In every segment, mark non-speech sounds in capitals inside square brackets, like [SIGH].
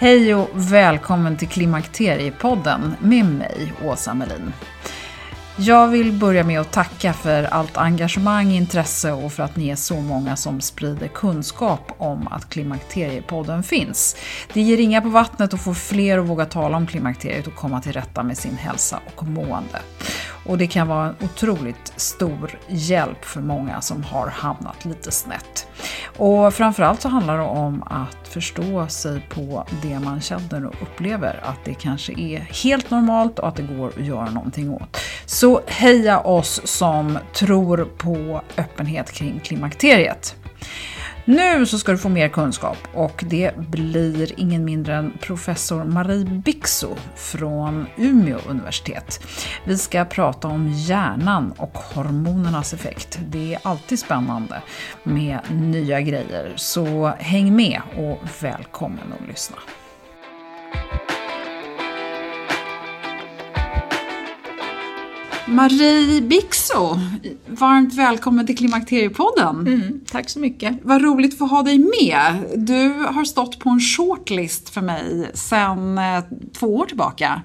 Hej och välkommen till Klimakteriepodden med mig, Åsa Melin. Jag vill börja med att tacka för allt engagemang, intresse och för att ni är så många som sprider kunskap om att Klimakteriepodden finns. Det ger ringar på vattnet och får fler att våga tala om klimakteriet och komma till rätta med sin hälsa och mående. Och det kan vara en otroligt stor hjälp för många som har hamnat lite snett. Och framförallt så handlar det om att förstå sig på det man känner och upplever, att det kanske är helt normalt och att det går att göra någonting åt. Så heja oss som tror på öppenhet kring klimakteriet. Nu så ska du få mer kunskap och det blir ingen mindre än professor Marie Bixo från Umeå universitet. Vi ska prata om hjärnan och hormonernas effekt. Det är alltid spännande med nya grejer, så häng med och välkommen att lyssna. Marie Bixo, varmt välkommen till Klimakteriepodden. Mm, tack så mycket. Vad roligt att få ha dig med. Du har stått på en shortlist för mig sedan eh, två år tillbaka.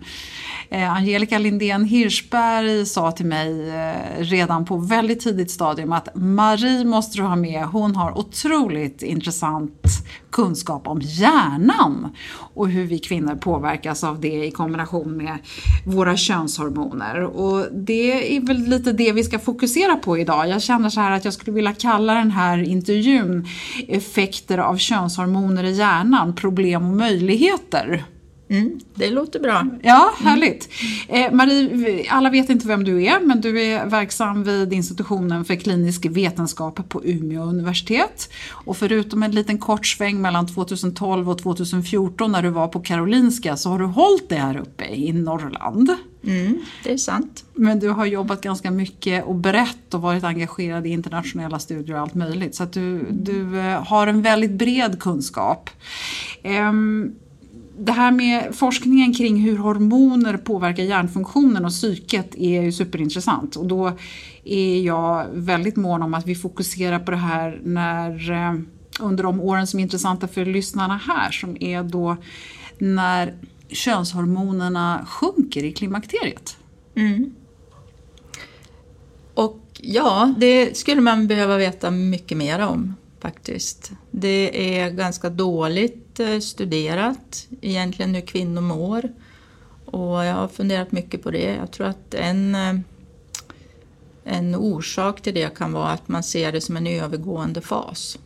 Eh, Angelica Lindén Hirschberg sa till mig eh, redan på väldigt tidigt stadium att Marie måste du ha med. Hon har otroligt intressant kunskap om hjärnan och hur vi kvinnor påverkas av det i kombination med våra könshormoner. Och det det är väl lite det vi ska fokusera på idag. Jag känner så här att jag skulle vilja kalla den här intervjun Effekter av könshormoner i hjärnan, problem och möjligheter. Mm, det låter bra. Ja, härligt. Mm. Eh, Marie, alla vet inte vem du är, men du är verksam vid institutionen för klinisk vetenskap på Umeå universitet. Och förutom en liten kort sväng mellan 2012 och 2014 när du var på Karolinska så har du hållit det här uppe i Norrland. Mm, det är sant. Men du har jobbat ganska mycket och brett och varit engagerad i internationella studier och allt möjligt. Så att du, du eh, har en väldigt bred kunskap. Um, det här med forskningen kring hur hormoner påverkar hjärnfunktionen och psyket är ju superintressant. Och då är jag väldigt mån om att vi fokuserar på det här när, eh, under de åren som är intressanta för lyssnarna här, som är då när könshormonerna sjunker i klimakteriet. Mm. Och ja, det skulle man behöva veta mycket mer om faktiskt. Det är ganska dåligt eh, studerat egentligen hur kvinnor mår. Och jag har funderat mycket på det. Jag tror att en, eh, en orsak till det kan vara att man ser det som en övergående fas.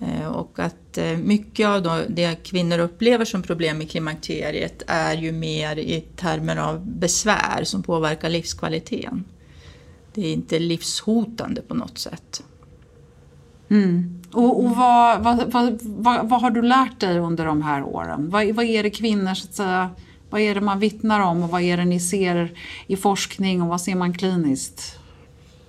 Eh, och att mycket av det kvinnor upplever som problem i klimakteriet är ju mer i termer av besvär som påverkar livskvaliteten. Det är inte livshotande på något sätt. Mm. Och, och vad, vad, vad, vad, vad har du lärt dig under de här åren? Vad, vad är det kvinnor så att säga, vad är det man vittnar om och vad är det ni ser i forskning och vad ser man kliniskt?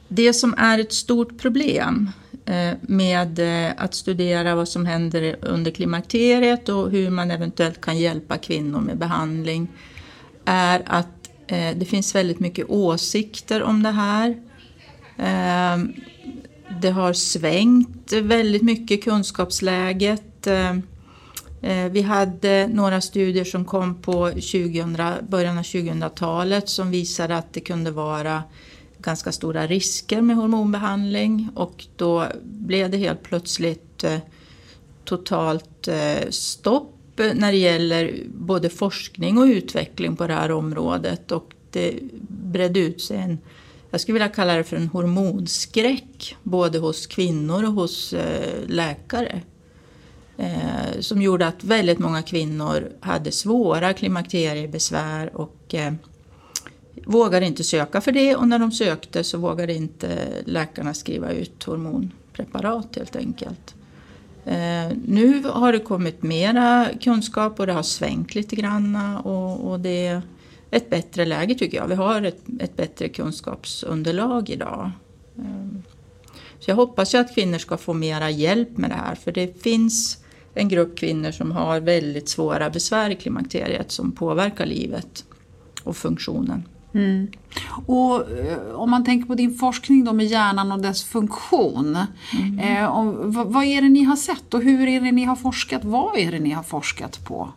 Det som är ett stort problem eh, med eh, att studera vad som händer under klimakteriet och hur man eventuellt kan hjälpa kvinnor med behandling är att eh, det finns väldigt mycket åsikter om det här. Det har svängt väldigt mycket kunskapsläget. Eh, eh, vi hade några studier som kom på 2000, början av 2000-talet som visade att det kunde vara ganska stora risker med hormonbehandling och då blev det helt plötsligt eh, totalt stopp när det gäller både forskning och utveckling på det här området och det bredde ut sig en, jag skulle vilja kalla det för en hormonskräck både hos kvinnor och hos eh, läkare. Eh, som gjorde att väldigt många kvinnor hade svåra klimakteriebesvär och eh, vågade inte söka för det och när de sökte så vågade inte läkarna skriva ut hormonpreparat helt enkelt. Eh, nu har det kommit mera kunskap och det har svängt lite grann och, och det ett bättre läge tycker jag. Vi har ett, ett bättre kunskapsunderlag idag. Eh, så jag hoppas ju att kvinnor ska få mera hjälp med det här för det finns en grupp kvinnor som har väldigt svåra besvär i klimakteriet som påverkar livet och funktionen. Mm. Och eh, om man tänker på din forskning då med hjärnan och dess funktion. Mm. Eh, och, vad är det ni har sett och hur är det ni har forskat? Vad är det ni har forskat på?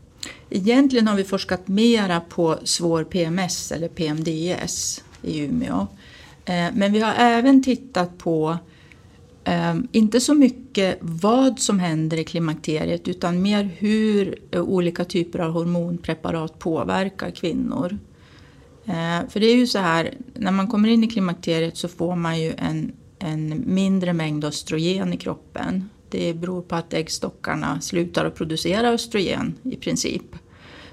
Egentligen har vi forskat mera på svår PMS eller PMDS i Umeå. Eh, men vi har även tittat på eh, inte så mycket vad som händer i klimakteriet utan mer hur eh, olika typer av hormonpreparat påverkar kvinnor. För det är ju så här, när man kommer in i klimakteriet så får man ju en, en mindre mängd östrogen i kroppen. Det beror på att äggstockarna slutar att producera östrogen i princip.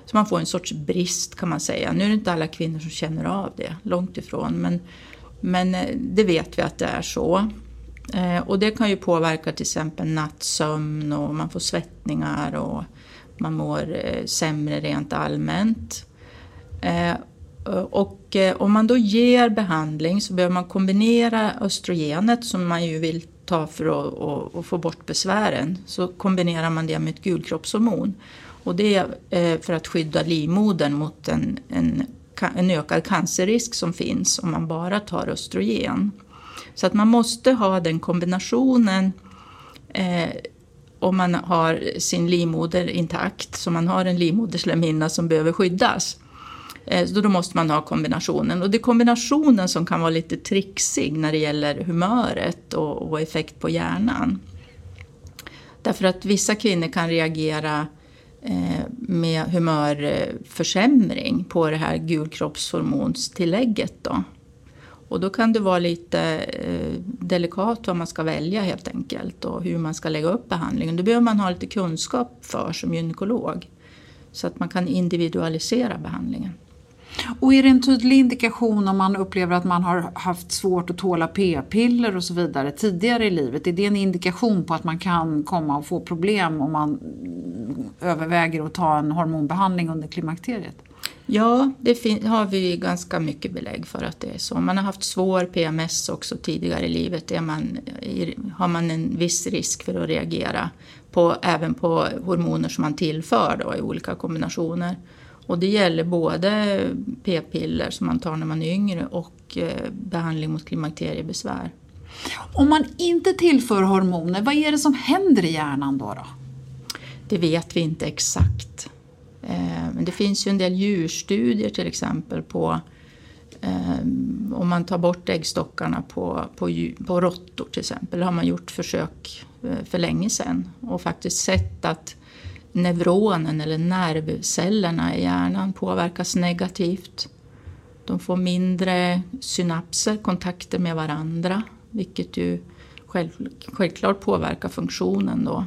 Så man får en sorts brist kan man säga. Nu är det inte alla kvinnor som känner av det, långt ifrån. Men, men eh, det vet vi att det är så. Eh, och det kan ju påverka till exempel nattsömn och man får svettningar och man mår eh, sämre rent allmänt. Och om man då ger behandling så behöver man kombinera östrogenet som man ju vill ta för att, att få bort besvären. Så kombinerar man det med ett gulkroppshormon. Och det är eh, för att skydda livmodern mot en, en, en ökad cancerrisk som finns om man bara tar östrogen. Så att man måste ha den kombinationen eh, om man har sin livmoder intakt, så man har en livmoderslemhinna som behöver skyddas. Eh, så då måste man ha kombinationen. Och det är kombinationen som kan vara lite trixig när det gäller humöret och, och effekt på hjärnan. Därför att vissa kvinnor kan reagera eh, med humörförsämring på det här gulkroppshormonstillägget. Då. Och då kan det vara lite eh, delikat vad man ska välja helt enkelt och hur man ska lägga upp behandlingen. Det behöver man ha lite kunskap för som gynekolog. Så att man kan individualisera behandlingen. Och är det en tydlig indikation om man upplever att man har haft svårt att tåla p-piller och så vidare tidigare i livet? Är det en indikation på att man kan komma och få problem om man överväger att ta en hormonbehandling under klimakteriet? Ja, det har vi ganska mycket belägg för att det är så. Om man har haft svår PMS också tidigare i livet är man, har man en viss risk för att reagera på, även på hormoner som man tillför då, i olika kombinationer. Och det gäller både p-piller som man tar när man är yngre och eh, behandling mot klimakteriebesvär. Om man inte tillför hormoner, vad är det som händer i hjärnan då? då? Det vet vi inte exakt. Eh, men det finns ju en del djurstudier till exempel på eh, om man tar bort äggstockarna på, på, på råttor till exempel. Det har man gjort försök för länge sedan och faktiskt sett att neuronen eller nervcellerna i hjärnan påverkas negativt. De får mindre synapser, kontakter med varandra, vilket ju själv, självklart påverkar funktionen då.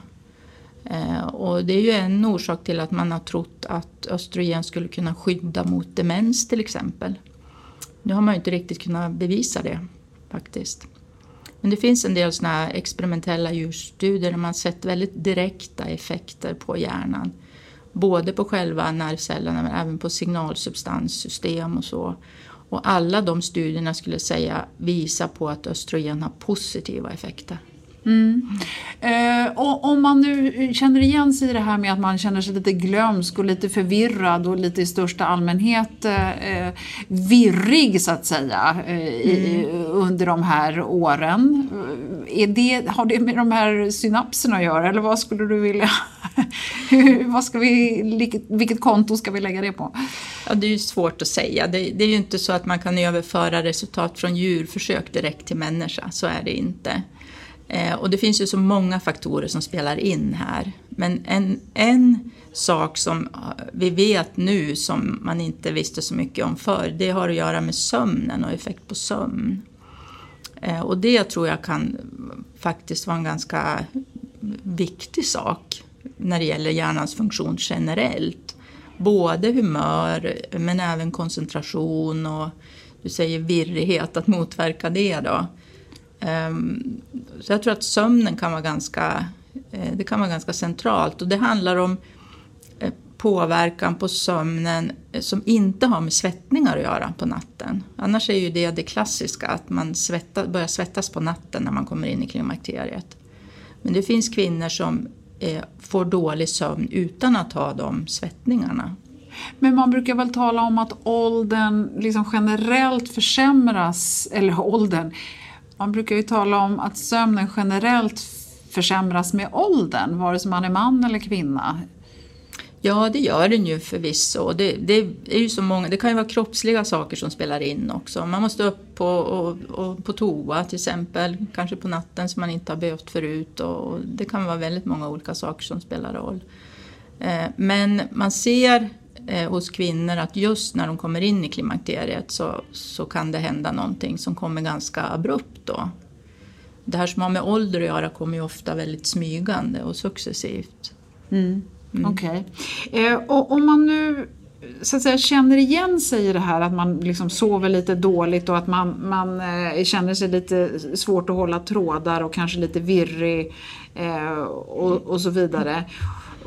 Eh, och det är ju en orsak till att man har trott att östrogen skulle kunna skydda mot demens till exempel. Nu har man ju inte riktigt kunnat bevisa det faktiskt. Men det finns en del såna experimentella djurstudier där man sett väldigt direkta effekter på hjärnan. Både på själva nervcellerna men även på signalsubstanssystem och så. Och alla de studierna skulle säga visa på att östrogen har positiva effekter. Mm. Eh, och om man nu känner igen sig i det här med att man känner sig lite glömsk och lite förvirrad och lite i största allmänhet eh, virrig så att säga eh, i, mm. under de här åren. Är det, har det med de här synapserna att göra eller vad skulle du vilja [LAUGHS] vad ska vi, vilket konto ska vi lägga det på? Ja, det är ju svårt att säga. Det, det, är ju inte så att man kan överföra resultat från djurförsök direkt till människa, så är det inte. Eh, och det finns ju så många faktorer som spelar in här. Men en, en sak som eh, vi vet nu som man inte visste så mycket om förr, det har att göra med sömnen och effekt på sömn. Eh, och det tror jag kan faktiskt vara en ganska viktig sak när det gäller hjärnans funktion generellt. Både humör men även koncentration och du säger virrighet, att motverka det då. Ehm, så jag tror att sömnen kan vara ganska, eh, det kan vara ganska centralt och det handlar om eh, påverkan på sömnen eh, som inte har med svettningar att göra på natten. Annars är ju det det klassiska, att man svettas, börjar svettas på natten när man kommer in i klimakteriet. Men det finns kvinnor som får dålig sömn utan att ha de svettningarna. Men man brukar väl tala om att åldern liksom generellt försämras, eller åldern, man brukar ju tala om att sömnen generellt försämras med åldern, vare sig man är man eller kvinna. Ja, det gör den ju förvisso. Det, det, är ju så många, det kan ju vara kroppsliga saker som spelar in också. Man måste upp på, och, och på toa till exempel, kanske på natten som man inte har behövt förut. Och det kan vara väldigt många olika saker som spelar roll. Eh, men man ser eh, hos kvinnor att just när de kommer in i klimakteriet så, så kan det hända någonting som kommer ganska abrupt då. Det här som har med ålder att göra kommer ju ofta väldigt smygande och successivt. Mm. Mm. Okej. Okay. Eh, och om man nu så att säga, känner igen sig i det här att man liksom sover lite dåligt och att man, man eh, känner sig lite svårt att hålla trådar och kanske lite virrig eh, och, och så vidare.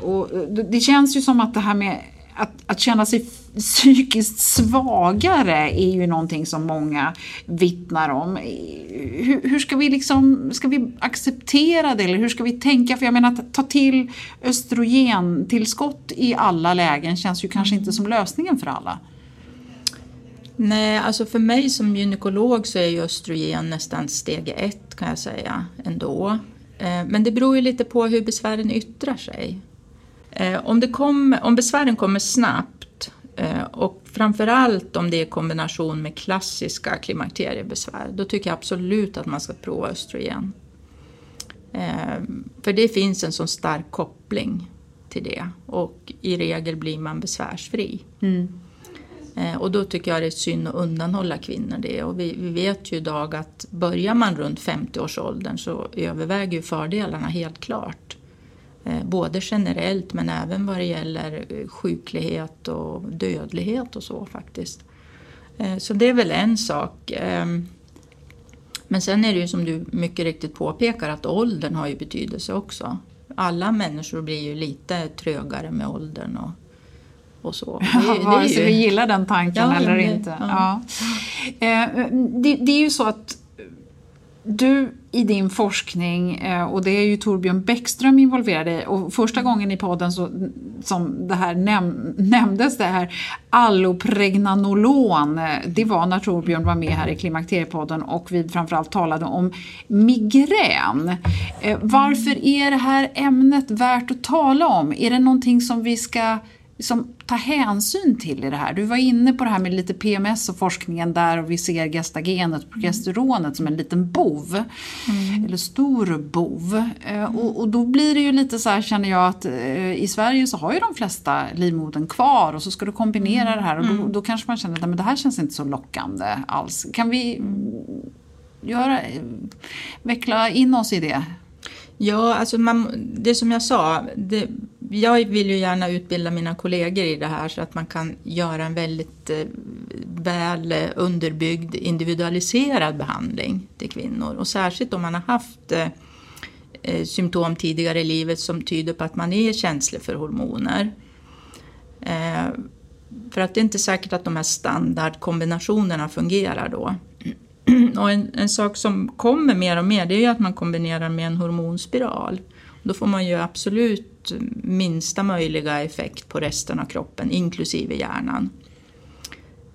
Och det känns ju som att det här med att, att känna sig psykiskt svagare är ju någonting som många vittnar om. Hur, hur, ska vi liksom, ska vi acceptera det eller hur ska vi tänka? För jag menar att ta till östrogentillskott i alla lägen känns ju kanske inte som lösningen för alla. Nej, alltså för mig som gynekolog så är ju östrogen nästan steg ett kan jag säga ändå. Eh, men det beror ju lite på hur besvären yttrar sig. Eh, om, det kom, om besvären kommer snabbt eh, och framförallt om det är i kombination med klassiska klimakteriebesvär, då tycker jag absolut att man ska prova östrogen. Eh, för det finns en sån stark koppling till det och i regel blir man besvärsfri. Mm. Och då tycker jag det är synd att undanhålla kvinnor det. Och vi, vi vet ju idag att börjar man runt 50-årsåldern så överväger ju fördelarna helt klart. Eh, både generellt men även vad det gäller eh, sjuklighet och dödlighet och så faktiskt. Eh, så det är väl en sak. Ehm, men sen är det ju som du mycket riktigt påpekar att åldern har ju betydelse också. Alla människor blir ju lite trögare med åldern och, och så. Det, ja, [LAUGHS] Vare sig vi gillar den tanken ja, eller det, inte. Ja. Ja. Det, det är ju så att du i din forskning, eh, och det är ju Torbjörn Bäckström involverad i, och första gången i podden så, som det här näm nämndes, det här allopregnanolon, eh, det var när Torbjörn var med här i Klimakteriepodden och vi framförallt talade om migrän. Eh, varför är det här ämnet värt att tala om? Är det någonting som vi ska liksom ta hänsyn till i det här? Du var inne på det här med lite PMS och forskningen där och vi ser gestagenet, progesteronet som en liten bov. Mm. Eller stor bov. Mm. Och, och, då blir det ju lite så här känner jag att eh, i Sverige så har ju de flesta livmodern kvar och så ska du kombinera mm. det här och då, mm. då, kanske man känner att det här känns inte så lockande alls. Kan vi göra, veckla in oss i det? Ja, alltså man, det som jag sa, det, jag vill ju gärna utbilda mina kollegor i det här så att man kan göra en väldigt eh, väl eh, underbyggd individualiserad behandling till kvinnor. Och särskilt om man har haft eh, symptom tidigare i livet som tyder på att man är känslig för hormoner. För att det är inte säkert att de här standardkombinationerna fungerar då. [CLEARS THROAT] Och en, en, sak som kommer mer och mer det är ju att man kombinerar med en hormonspiral. Då får man ju absolut minsta möjliga effekt på resten av kroppen, inklusive hjärnan.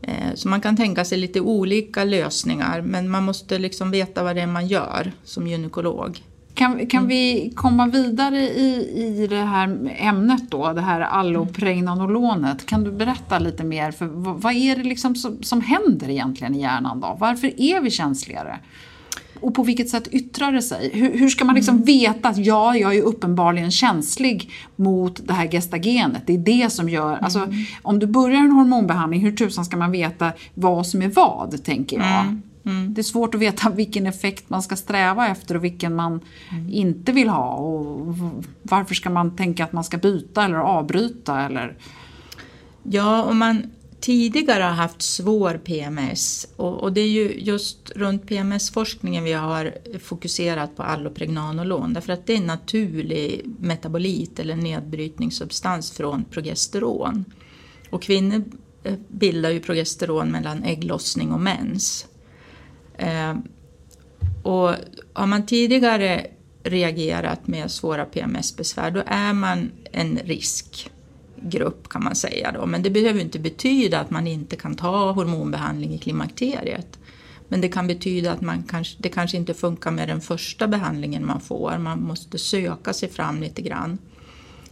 Eh, så man kan tänka sig lite olika lösningar men man måste liksom veta vad det är man gör som gynekolog. Kan, kan mm. vi komma vidare i, i det här ämnet då, det här allopregnanolonet? Kan du berätta lite mer? För vad är det liksom som, som händer egentligen i hjärnan då? Varför är vi känsligare? Och på vilket sätt yttrar det sig? Hur, hur ska man liksom mm. veta att ja, jag är uppenbarligen känslig mot det här gestagenet. Det är det som gör, mm. alltså om du börjar en hormonbehandling, hur tusan ska man veta vad som är vad, tänker jag. Mm. Mm. Det är svårt att veta [LAUGHS] vilken effekt man ska sträva efter och vilken man mm. inte vill ha. Och varför ska man tänka att man ska byta eller avbryta? Eller... Ja, om man tidigare har haft svår PMS och, och det är ju just runt PMS-forskningen vi har fokuserat på allopregnanolon därför att det är en naturlig metabolit eller nedbrytningssubstans från progesteron. Och kvinnor eh, bildar ju progesteron mellan ägglossning och mens. Eh, och har man tidigare reagerat med svåra PMS-besvär då är man en risk grupp kan man säga då. Men det behöver inte betyda att man inte kan ta hormonbehandling i klimakteriet. Men det kan betyda att man kanske, det kanske inte funkar med den första behandlingen man får. Man måste söka sig fram lite grann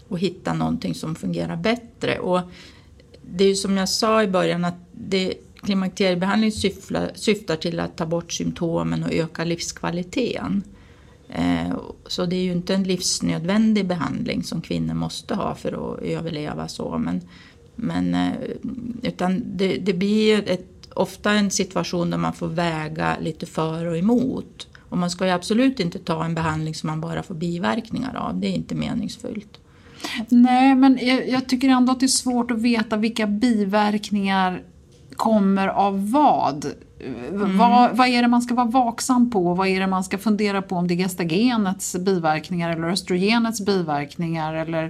och hitta någonting som fungerar bättre. Och det är ju som jag sa i början att det, klimakteriebehandling syftar, syftar till att ta bort symptomen och öka livskvaliteten. Eh, så det är ju inte en livsnödvändig behandling som kvinnor måste ha för att överleva så. Men, men, eh, utan det, det blir ett, ofta en situation där man får väga lite för och emot. Och man ska ju absolut inte ta en behandling som man bara får biverkningar av. Det är inte meningsfullt. Nej, men jag, jag tycker ändå att det är svårt att veta vilka biverkningar kommer av vad? Mm. Vad, vad är det man ska vara vaksam på? Vad är det man ska fundera på om det är gestagenets biverkningar eller östrogenets biverkningar eller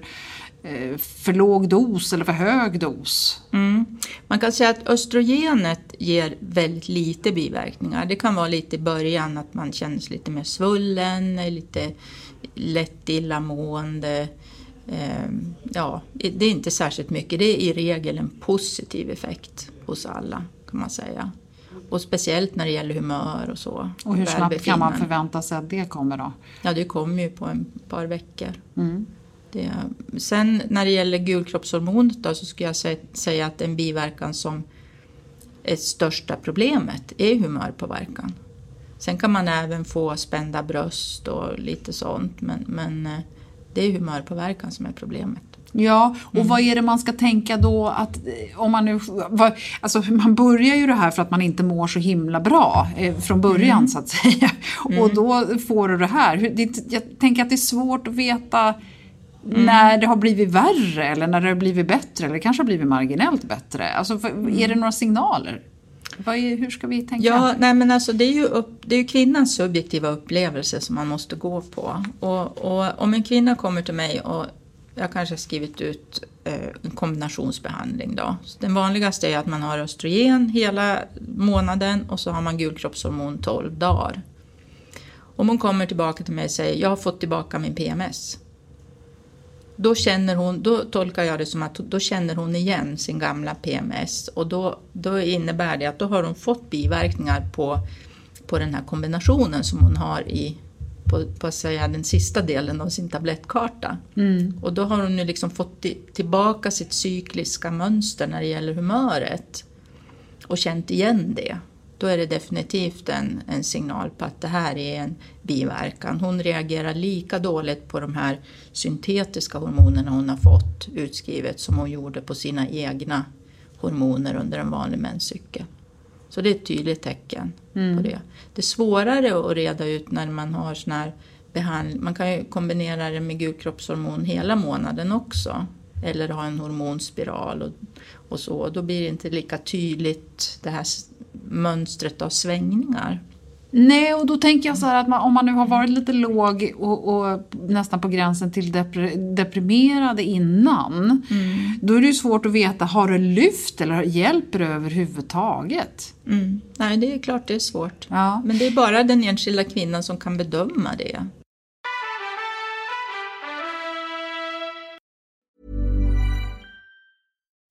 eh, för låg dos eller för hög dos? Mm. Man kan säga att östrogenet ger väldigt lite biverkningar. Det kan vara lite i början att man känner sig lite mer svullen, lite lätt illamående. Ehm, ja, det är inte särskilt mycket. Det är i regel en positiv effekt hos alla kan man säga. Och speciellt när det gäller humör och så. Och hur snabbt kan man förvänta sig att det kommer då? Ja, det kommer ju på en par veckor. Mm. Det, sen när det gäller gulkroppshormonet då, så skulle jag säga att en biverkan som är största problemet är humörpåverkan. Sen kan man även få spända bröst och lite sånt men, men eh, det är humörpåverkan som är problemet. Ja, och mm. vad är det man ska tänka då att om man nu, vad, alltså man börjar ju det här för att man inte mår så himla bra eh, från början mm. så att säga. Mm. Och då får du det här. Det, jag tänker att det är svårt att veta mm. när det har blivit värre eller när det har blivit bättre eller kanske har blivit marginellt bättre. Alltså, för, är det mm. några signaler? Är, hur ska vi tänka? Ja, nej, men alltså, det, är ju upp, det är ju kvinnans subjektiva upplevelse som man måste gå på. Och, och om en kvinna kommer till mig och jag kanske har skrivit ut eh, en kombinationsbehandling. Då. Så den vanligaste är att man har östrogen hela månaden och så har man gulkroppshormon 12 dagar. Om hon kommer tillbaka till mig och säger jag har fått tillbaka min PMS. Då, känner hon, då tolkar jag det som att då känner hon igen sin gamla PMS och då, då innebär det att då har hon fått biverkningar på, på den här kombinationen som hon har i på, på säga, den sista delen av sin tablettkarta. Mm. Och då har hon nu liksom fått tillbaka sitt cykliska mönster när det gäller humöret och känt igen det. Då är det definitivt en, en signal på att det här är en biverkan. Hon reagerar lika dåligt på de här syntetiska hormonerna hon har fått utskrivet som hon gjorde på sina egna hormoner under en vanlig menscykel. Så det är ett tydligt tecken mm. på det. Det är svårare att reda ut när man har sån här behandling. Man kan ju kombinera det med gulkroppshormon hela månaden också. eller ha en hormonspiral och, och så. Då blir det inte lika tydligt det här mönstret av svängningar. Nej, och då tänker jag så här att man, om man nu har varit lite låg och, och nästan på gränsen till depre, deprimerad innan. Mm. Då är det ju svårt att veta, har det lyft eller hjälper det överhuvudtaget? Mm. Nej, det är klart det är svårt. Ja. Men det är bara den enskilda kvinnan som kan bedöma det.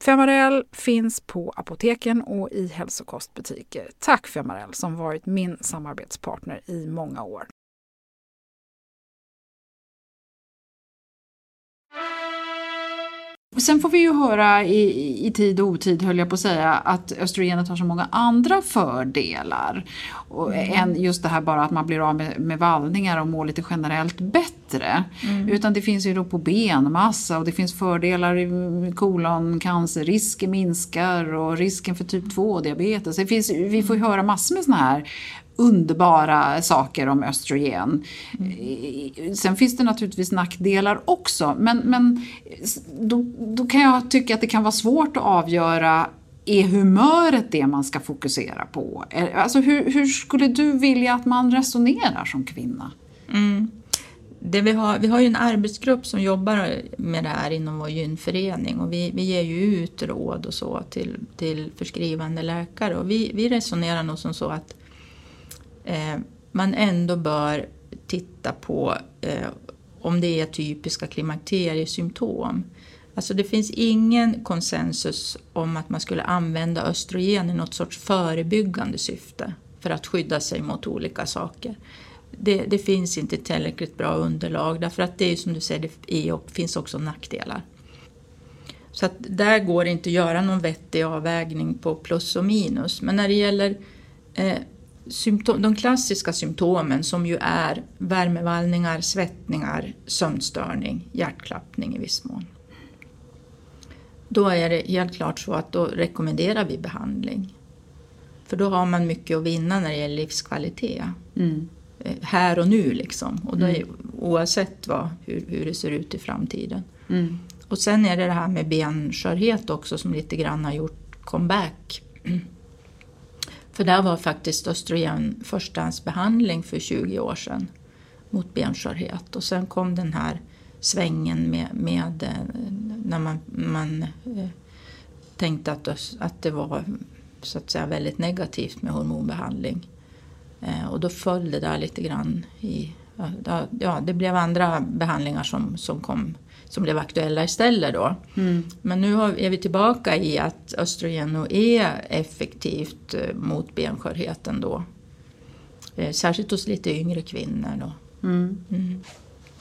Femarel finns på apoteken och i hälsokostbutiker. Tack Femarel som varit min samarbetspartner i många år. Sen får vi ju höra i, i tid och otid, höll jag på att säga, att östrogenet har så många andra fördelar. Och, mm. Än just det här bara att man blir av med, med vallningar och mår lite generellt bättre. Mm. Utan det finns ju då på benmassa och det finns fördelar i koloncancer, risken minskar och risken för typ 2-diabetes. Det finns, vi får ju höra massor med sådana här underbara saker om östrogen. Mm. Sen finns det naturligtvis nackdelar också men, men då, då kan jag tycka att det kan vara svårt att avgöra är humöret det man ska fokusera på? Alltså hur, hur skulle du vilja att man resonerar som kvinna? Mm. Det vi, har, vi har ju en arbetsgrupp som jobbar med det här inom vår gynförening och vi, vi ger ju ut råd och så till, till förskrivande läkare och vi, vi resonerar nog som så att eh, man ändå bör titta på eh, om det är typiska klimakteriesymptom. Alltså det finns ingen konsensus om att man skulle använda östrogen i något sorts förebyggande syfte för att skydda sig mot olika saker. Det, det finns inte tillräckligt bra underlag därför att det är som du säger, det är och finns också nackdelar. Så att där går det inte att göra någon vettig avvägning på plus och minus. Men när det gäller eh, symptom, de klassiska symptomen som ju är värmevallningar, svettningar, sömnstörning, hjärtklappning i viss mån. Då är det helt klart så att då rekommenderar vi behandling. För då har man mycket att vinna när det gäller livskvalitet. Mm. Eh, här och nu liksom. Och då är, mm. Oavsett vad, hur, hur det ser ut i framtiden. Mm. Och sen är det det här med benskörhet också som lite grann har gjort comeback. För där var faktiskt östrogen förstahandsbehandling för 20 år sedan mot benskörhet. Och sen kom den här svängen med, med eh, när man, man eh, tänkte att, att det var så att säga väldigt negativt med hormonbehandling. Eh, och då föll det där lite grann i... Ja, det blev andra behandlingar som, som, kom, som blev aktuella istället då. Mm. Men nu har, är vi tillbaka i att östrogen är effektivt eh, mot benskörheten då. Eh, särskilt hos lite yngre kvinnor då. Mm. Mm.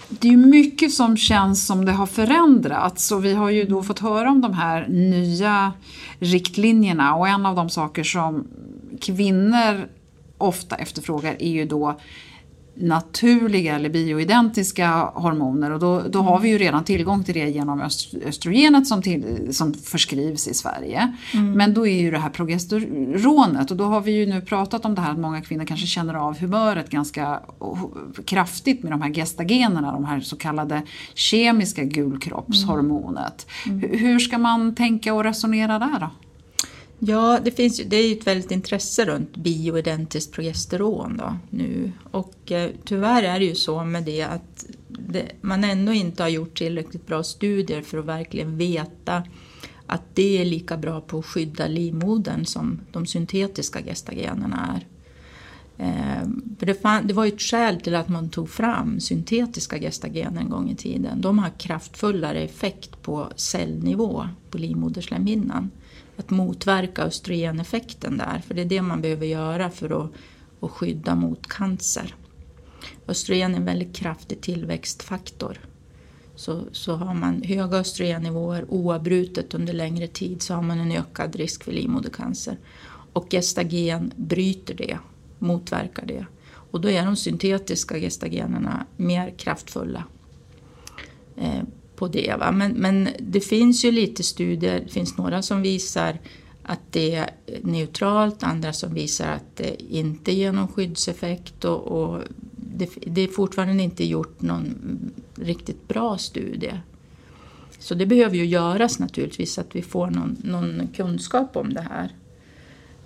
Det är mycket som känns som det har förändrats och vi har ju då fått höra om de här nya riktlinjerna och en av de saker som kvinnor ofta efterfrågar är ju då naturliga eller bioidentiska hormoner och då, då har vi ju redan tillgång till det genom östrogenet som, till, som förskrivs i Sverige. Mm. Men då är ju det här progesteronet och då har vi ju nu pratat om det här att många kvinnor kanske känner av humöret ganska kraftigt med de här gestagenerna, de här så kallade kemiska gulkroppshormonet. Mm. Mm. Hur ska man tänka och resonera där då? Ja, det, finns, det är ju ett väldigt intresse runt bioidentiskt progesteron då, nu. Och eh, tyvärr är det ju så med det att det, man ändå inte har gjort tillräckligt bra studier för att verkligen veta att det är lika bra på att skydda livmodern som de syntetiska gestagenerna är. Eh, för det, fann, det, var ju ett skäl till att man tog fram syntetiska gestagener en gång i tiden. De har kraftfullare effekt på cellnivå på livmoderslemhinnan att motverka östrogeneffekten där. För det är det man behöver göra för att, att skydda mot cancer. Östrogen är en väldigt kraftig tillväxtfaktor. Så, så har man höga östrogennivåer oavbrutet under längre tid så har man en ökad risk för livmodercancer. Och gestagen bryter det, motverkar det. Och då är de syntetiska gestagenerna mer kraftfulla. Eh, på det. Va? Men, men det finns ju lite studier, det finns några som visar att det är neutralt, andra som visar att det inte ger någon skyddseffekt och, och det, det, är fortfarande inte gjort någon riktigt bra studie. Så det behöver ju göras naturligtvis, att vi får någon, någon kunskap om det här.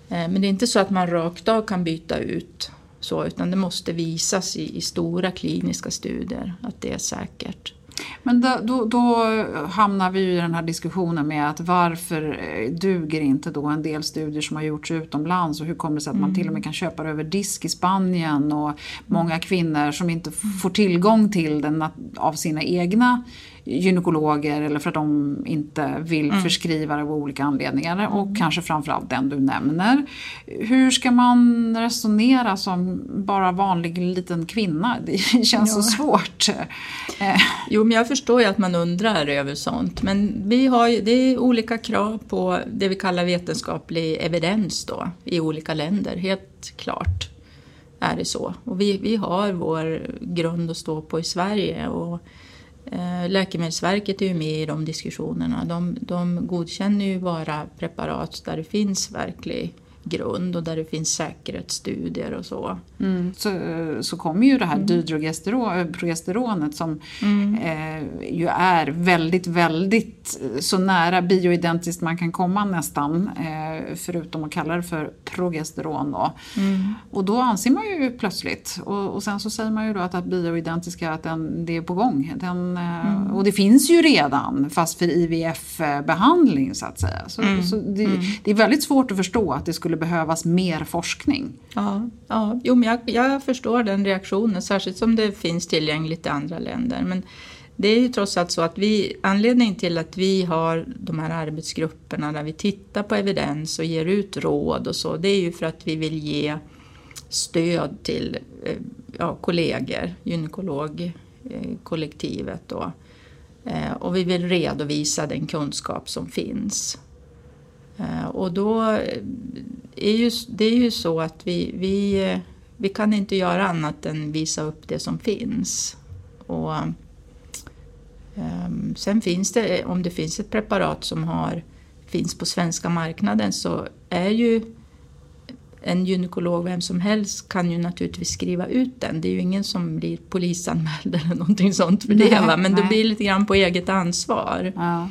Eh, men det är inte så att man rakt av kan byta ut så, utan det måste visas i, i stora kliniska studier att det är säkert. Men då, då, då, hamnar vi i den här diskussionen med att varför eh, duger inte då en del studier som har gjorts utomlands? Och hur kommer det sig att man till och med mm. kan köpa det över disk i Spanien? Och många kvinnor som inte får tillgång till den av sina egna gynekologer eller för att de inte vill mm. förskriva det av olika anledningar mm. och kanske framförallt den du nämner. Hur ska man resonera som bara vanlig liten kvinna? Det [LAUGHS] känns ja. så svårt. Eh. Jo, men jag förstår ju att man undrar över sånt men vi har ju, det är olika krav på det vi kallar vetenskaplig evidens då i olika länder, helt klart är det så. Och vi, vi har vår grund att stå på i Sverige och Eh, Läkemedelsverket är ju med i de diskussionerna. De, de godkänner ju bara preparat där det finns verklig grund och där det finns säkerhetsstudier och så. Mm. Så, så kommer ju det här mm. dydrogesterone som mm. eh, ju är väldigt, väldigt så nära bioidentiskt man kan komma nästan. Eh, förutom att kalla det för progesteron då. Mm. Och då anser man ju plötsligt, och, och sen så säger man ju då att, att bioidentiska, att den, det är på gång. Den, eh, mm. och det finns ju redan, fast för IVF-behandling så att säga. Så, mm. så det, det är väldigt svårt att förstå att det skulle skulle behövas mer forskning. Ja, ja. Jo, men jag, jag förstår den reaktionen, särskilt som det finns tillgängligt i andra länder. Men det är ju trots allt så att vi, anledningen till att vi har de här arbetsgrupperna där vi tittar på evidens och ger ut råd och så, det är ju för att vi vill ge stöd till eh, ja, kollegor, gynekologkollektivet eh, då. Eh, och vi vill redovisa den kunskap som finns. Eh, och då är ju, det är ju så att vi, vi, vi kan inte göra annat än visa upp det som finns. Och, um, sen finns det, om det finns ett preparat som har, finns på svenska marknaden så är ju en gynekolog, vem som helst, kan ju naturligtvis skriva ut den. Det är ju ingen som blir polisanmäld [LAUGHS] eller någonting sånt för det. Va? Men nej. det blir lite grann på eget ansvar. Ja.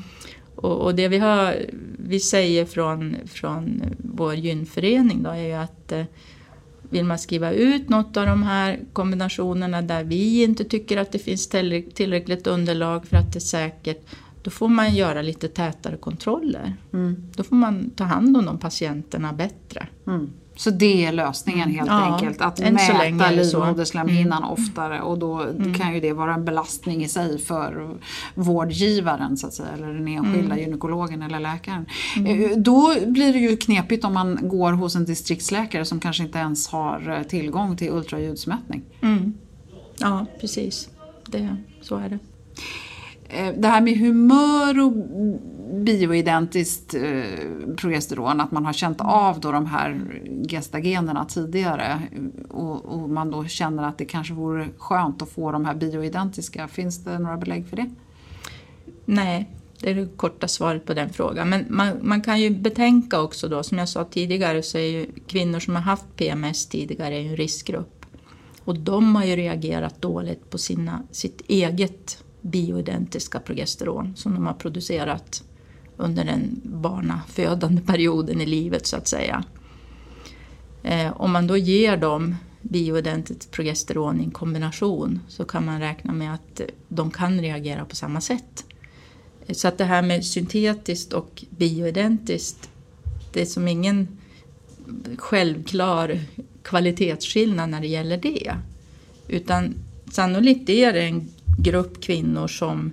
Och, och, det vi, har, vi säger från, från vår gynförening då är ju att eh, vill man skriva ut något av de här kombinationerna där vi inte tycker att det finns tillräckligt underlag för att det är säkert, då får man göra lite tätare kontroller. Då får man ta hand om de patienterna bättre. Så det är lösningen helt Ja, enkelt, att mäta livmoderslemhinnan oftare och då kan ju det vara en belastning i sig för vårdgivaren så att säga, eller den enskilda gynekologen eller läkaren. Eh, Då blir det ju knepigt om man går hos en distriktsläkare som kanske inte ens har eh, tillgång till ultraljudsmätning. Ja, precis. Det, så är det. Eh, Det här med humör och bioidentiskt eh, progesteron, att man har känt av då de här gestagenerna tidigare och, och man då känner att det kanske vore skönt att få de här bioidentiska. Finns det några belägg för det? Nej, det är det korta svaret på den frågan. Men man, man kan ju betänka också då, som jag sa tidigare, så är ju kvinnor som har haft PMS tidigare en riskgrupp. Och de har ju reagerat dåligt på sina, sitt eget bioidentiska progesteron som de har producerat under den barnafödande perioden i livet så att säga. Eh, om man då ger dem bioidentiskt progesteron i en kombination så kan man räkna med att de kan reagera på samma sätt. Eh, så att det här med syntetiskt och bioidentiskt, det är som ingen självklar kvalitetsskillnad när det gäller det. Utan sannolikt är det en grupp kvinnor som,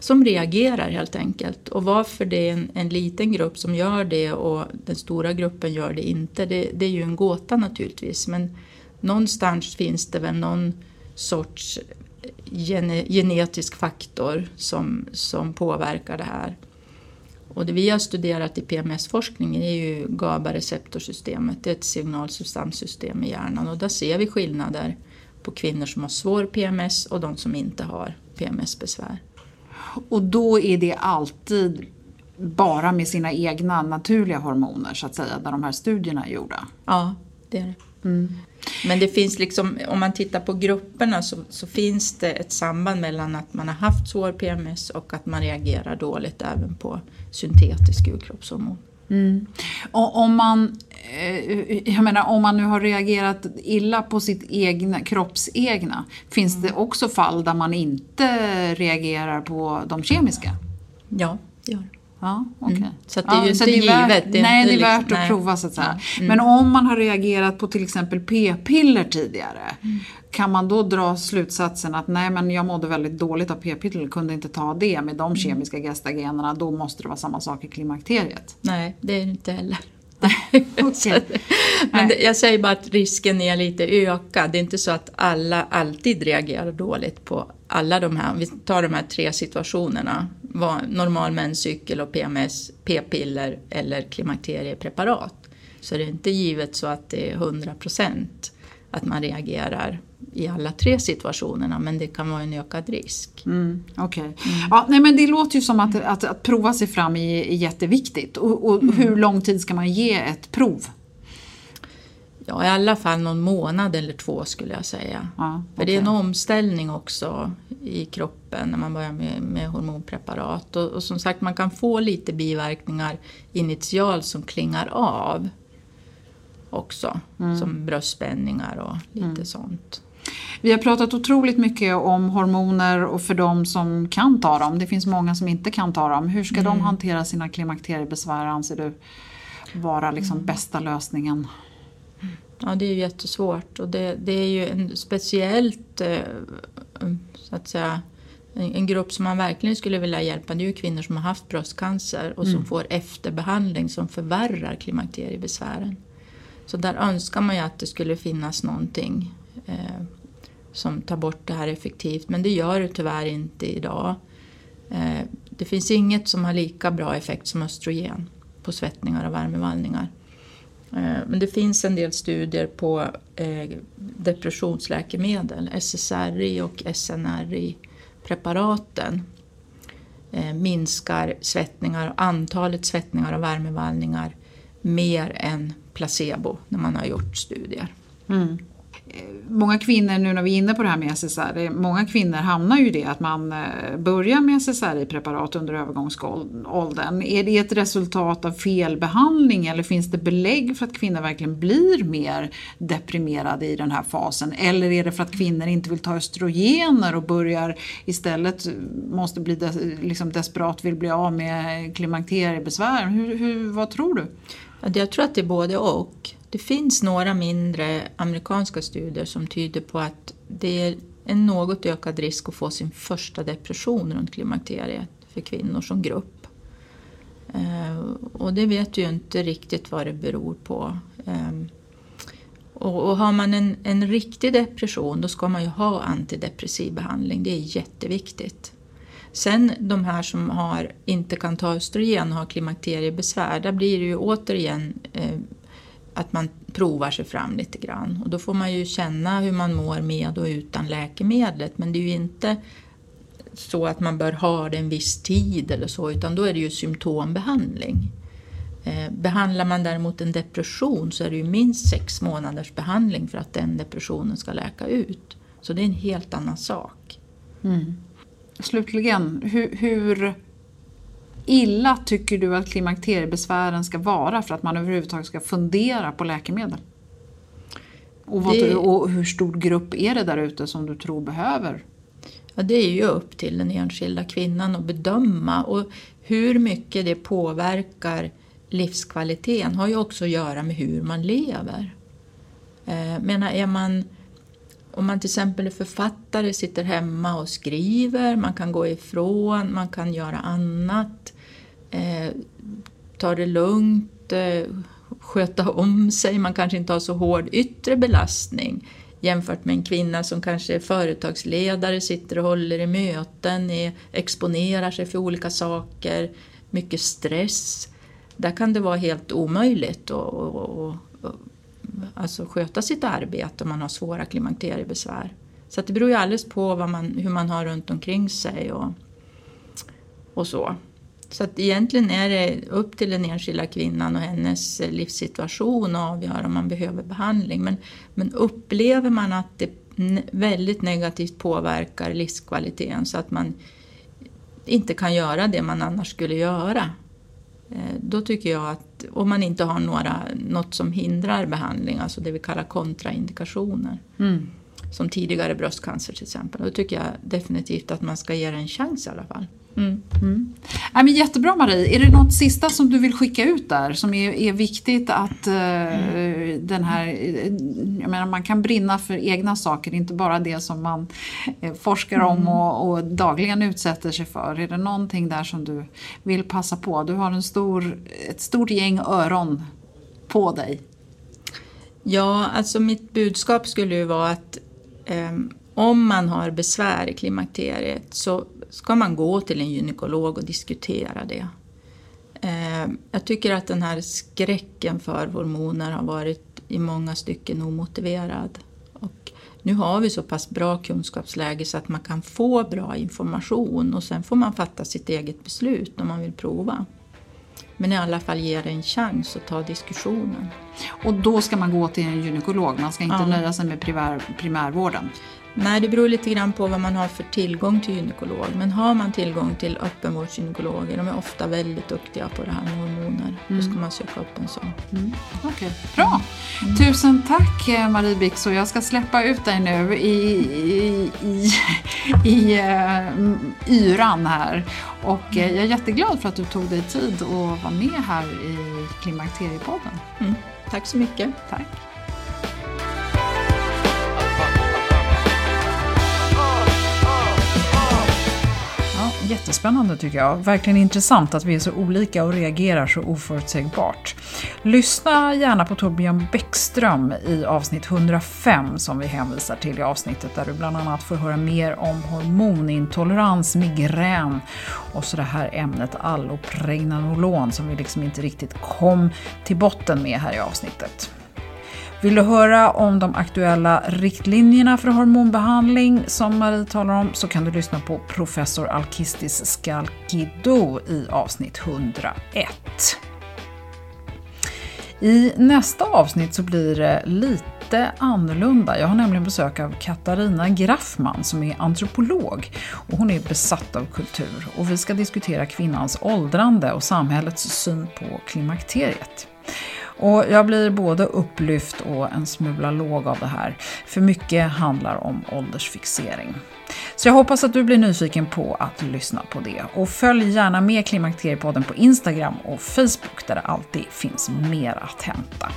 som reagerar helt enkelt. Och varför det är en, en liten grupp som gör det och den stora gruppen gör det inte, det, det är ju en gåta naturligtvis. Men någonstans finns det väl någon sorts gene, genetisk faktor som, som påverkar det här. Och det vi har studerat i PMS-forskningen är ju GABA-receptorsystemet. Det är ett signalsubstanssystem i hjärnan och där ser vi skillnader på kvinnor som har svår PMS och de som inte har PMS-besvär. Och då är det alltid bara med sina egna naturliga hormoner så att säga, där de här studierna är gjorda? Ja, det är det. Men det finns liksom, om man tittar på grupperna så, så finns det ett samband mellan att man har haft svår PMS och att man reagerar dåligt även på syntetisk gulkroppshormon. Och om man, jag menar, om man nu har reagerat illa på sitt egna, kroppsegna, finns det också fall där man inte reagerar på de kemiska? Ja, det gör det. Ja, okej. Mm. Så det är ju inte värt, givet, det är nej, inte det är liksom- värt att nej. prova så att säga. Ja, mm. Men om man har reagerat på till exempel p-piller tidigare, Mm. kan man då dra slutsatsen att nej men jag mådde väldigt dåligt av p-piller, kunde inte ta det med Mm. de kemiska gestagenerna, då måste det vara samma sak i klimakteriet? Nej, det är det inte heller. [LAUGHS] Okej. [LAUGHS] Men det, jag säger bara att risken är lite ökad. Det är inte så att alla alltid reagerar dåligt på alla de här. Vi tar de här tre situationerna. Normal menscykel och PMS, p-piller eller klimakteriepreparat. Så är det inte givet så att det är 100% att man reagerar i alla tre situationerna. Men det kan vara en ökad risk. Mm, Okej. Ja, nej, men det låter ju som att, att, att prova sig fram är, är jätteviktigt. Och, och Mm. hur lång tid ska man ge ett prov? Ja, i alla fall någon månad eller två skulle jag säga. Ja, För det är en omställning också i kroppen när man börjar med, med hormonpreparat. Och, och som sagt, man kan få lite biverkningar initialt som klingar av också. Mm. Som bröstspänningar och lite sånt. Vi har pratat otroligt mycket om hormoner och för de som kan ta dem. Det finns många som inte kan ta dem. Hur ska Mm. de hantera sina klimakteriebesvär anser du vara liksom Mm. bästa lösningen? Ja, det är jättesvårt och det, det är ju en speciellt, eh, så att säga, en, grupp som man verkligen skulle vilja hjälpa det är ju kvinnor som har haft bröstcancer och som får efterbehandling som förvärrar klimakteriebesvären. Så där önskar man ju att det skulle finnas någonting eh, som tar bort det här effektivt men det gör det tyvärr inte idag. Eh, det finns inget som har lika bra effekt som östrogen på svettningar och värmevallningar. Eh, Men det finns en del studier på eh, depressionsläkemedel, SSRI och SNRI-preparaten eh, minskar svettningar, antalet svettningar och värmevallningar mer än placebo när man har gjort studier. Mm. många kvinnor, nu när vi är inne på det här med SSRI, många kvinnor hamnar ju i det att man eh, börjar med SSRI-preparat under övergångsåldern. Är det ett resultat av felbehandling eller finns det belägg för att kvinnor verkligen blir mer deprimerade i den här fasen? Eller är det för att kvinnor inte vill ta östrogener och börjar istället eh, måste bli des, liksom desperat vill bli av med klimakteriebesvär? Hur, hur, vad tror du? Jag tror att det är både och. Det finns några mindre amerikanska studier som tyder på att det är en något ökad risk att få sin första depression runt klimakteriet för kvinnor som grupp. Eh, och det vet vi ju inte riktigt vad det beror på. Ehm, och, har man en, en riktig depression då ska man ju ha antidepressiv behandling, det är jätteviktigt. Sen de här som har, inte kan ta östrogen och har klimakteriebesvär, där blir det ju återigen eh, att man provar sig fram lite grann. Och då får man ju känna hur man mår med och utan läkemedlet. Men det är ju inte så att man bör ha det en viss tid eller så, utan då är det ju symptombehandling. Eh, behandlar man däremot en depression så är det ju minst sex månaders behandling för att den depressionen ska läka ut. Så det är en helt annan sak. Mm. Slutligen, hur, hur illa tycker du att klimakteriebesvären ska vara för att man överhuvudtaget ska fundera på läkemedel? Och, vad, det... och hur stor grupp är det där ute som du tror behöver? Ja, det är ju upp till den enskilda kvinnan att bedöma och hur mycket det påverkar livskvaliteten har ju också att göra med hur man lever. Eh, menar, är man om man till exempel är författare, sitter hemma och skriver, man kan gå ifrån, man kan göra annat, eh, ta det lugnt, eh, sköta om sig, man kanske inte har så hård yttre belastning jämfört med en kvinna som kanske är företagsledare, sitter och håller i möten, är, exponerar sig för olika saker, mycket stress. Där kan det vara helt omöjligt att alltså sköta sitt arbete om man har svåra klimakteriebesvär. Så det beror ju alldeles på vad man, hur man har runt omkring sig och, och så. Så att egentligen är det upp till den enskilda kvinnan och hennes livssituation att avgöra om man behöver behandling. Men, men upplever man att det väldigt negativt påverkar livskvaliteten så att man inte kan göra det man annars skulle göra Eh, då tycker jag att om man inte har några, något som hindrar behandling, alltså det vi kallar kontraindikationer, mm som tidigare bröstcancer till exempel, då tycker jag definitivt att man ska ge det en chans i alla fall. Mm. Mm. Ja, men jättebra Marie. Är det något sista som du vill skicka ut där som är, är viktigt att uh, den här, jag menar man kan brinna för egna saker, inte bara det som man uh, forskar om mm. och, och, dagligen utsätter sig för. Är det någonting där som du vill passa på? Du har en stor, ett stort gäng öron på dig. Ja, alltså mitt budskap skulle ju vara att Ehm, om man har besvär i klimakteriet så ska man gå till en gynekolog och diskutera det. Ehm, jag tycker att den här skräcken för hormoner har varit i många stycken omotiverad. Och nu har vi så pass bra kunskapsläge så att man kan få bra information och sen får man fatta sitt eget beslut om man vill prova. Men i alla fall ge det en chans att ta diskussionen. Och då ska man gå till en gynekolog, man ska inte ja. nöja sig med primär, primärvården? Nej, det beror lite grann på vad man har för tillgång till gynekolog. Men har man tillgång till öppenvårdsgynekologer, de är ofta väldigt duktiga på det här med hormoner, mm. då ska man söka upp en sån. Mm. Okej, okay. bra. Mm. Tusen tack eh, Marie Bixo. Jag ska släppa ut dig nu i, i, i, i uh, yran här. Och uh, jag är jätteglad för att du tog dig tid att vara med här i Klimakteriepodden. Mm. Tack så mycket. Tack. Jättespännande tycker jag. Verkligen intressant att vi är så olika och reagerar så oförutsägbart. Lyssna gärna på Torbjörn Bäckström i avsnitt 105 som vi hänvisar till i avsnittet där du bland annat får höra mer om hormonintolerans, migrän och så det här ämnet allopregnanolon som vi liksom inte riktigt kom till botten med här i avsnittet. Vill du höra om de aktuella riktlinjerna för hormonbehandling som Marie talar om så kan du lyssna på professor Alkistis Skalkido i avsnitt 101. I nästa avsnitt så blir det lite annorlunda. Jag har nämligen besök av Katarina Graffman som är antropolog och hon är besatt av kultur. Och vi ska diskutera kvinnans åldrande och samhällets syn på klimakteriet. Och jag blir både upplyft och en smula låg av det här, för mycket handlar om åldersfixering. Så jag hoppas att du blir nyfiken på att lyssna på det. Och följ gärna med Klimakteriepodden på Instagram och Facebook där det alltid finns mer att hämta.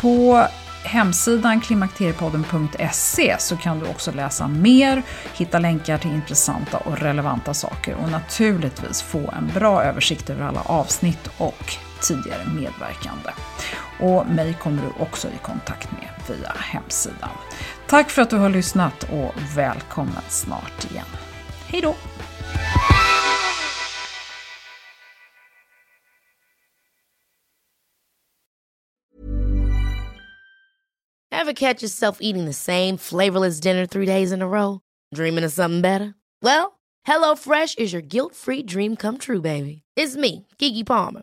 På hemsidan klimakteriepodden.se så kan du också läsa mer, hitta länkar till intressanta och relevanta saker och naturligtvis få en bra översikt över alla avsnitt och tidigare medverkande. Och mig kommer du också i kontakt med via hemsidan. Tack för att du har lyssnat och välkommen snart igen. Hej då! Ever catch yourself eating the same flavorless dinner three days in a row? Dreaming of something better? Well, HelloFresh is your guilt-free dream come true, baby. It's me, Gigi Palmer.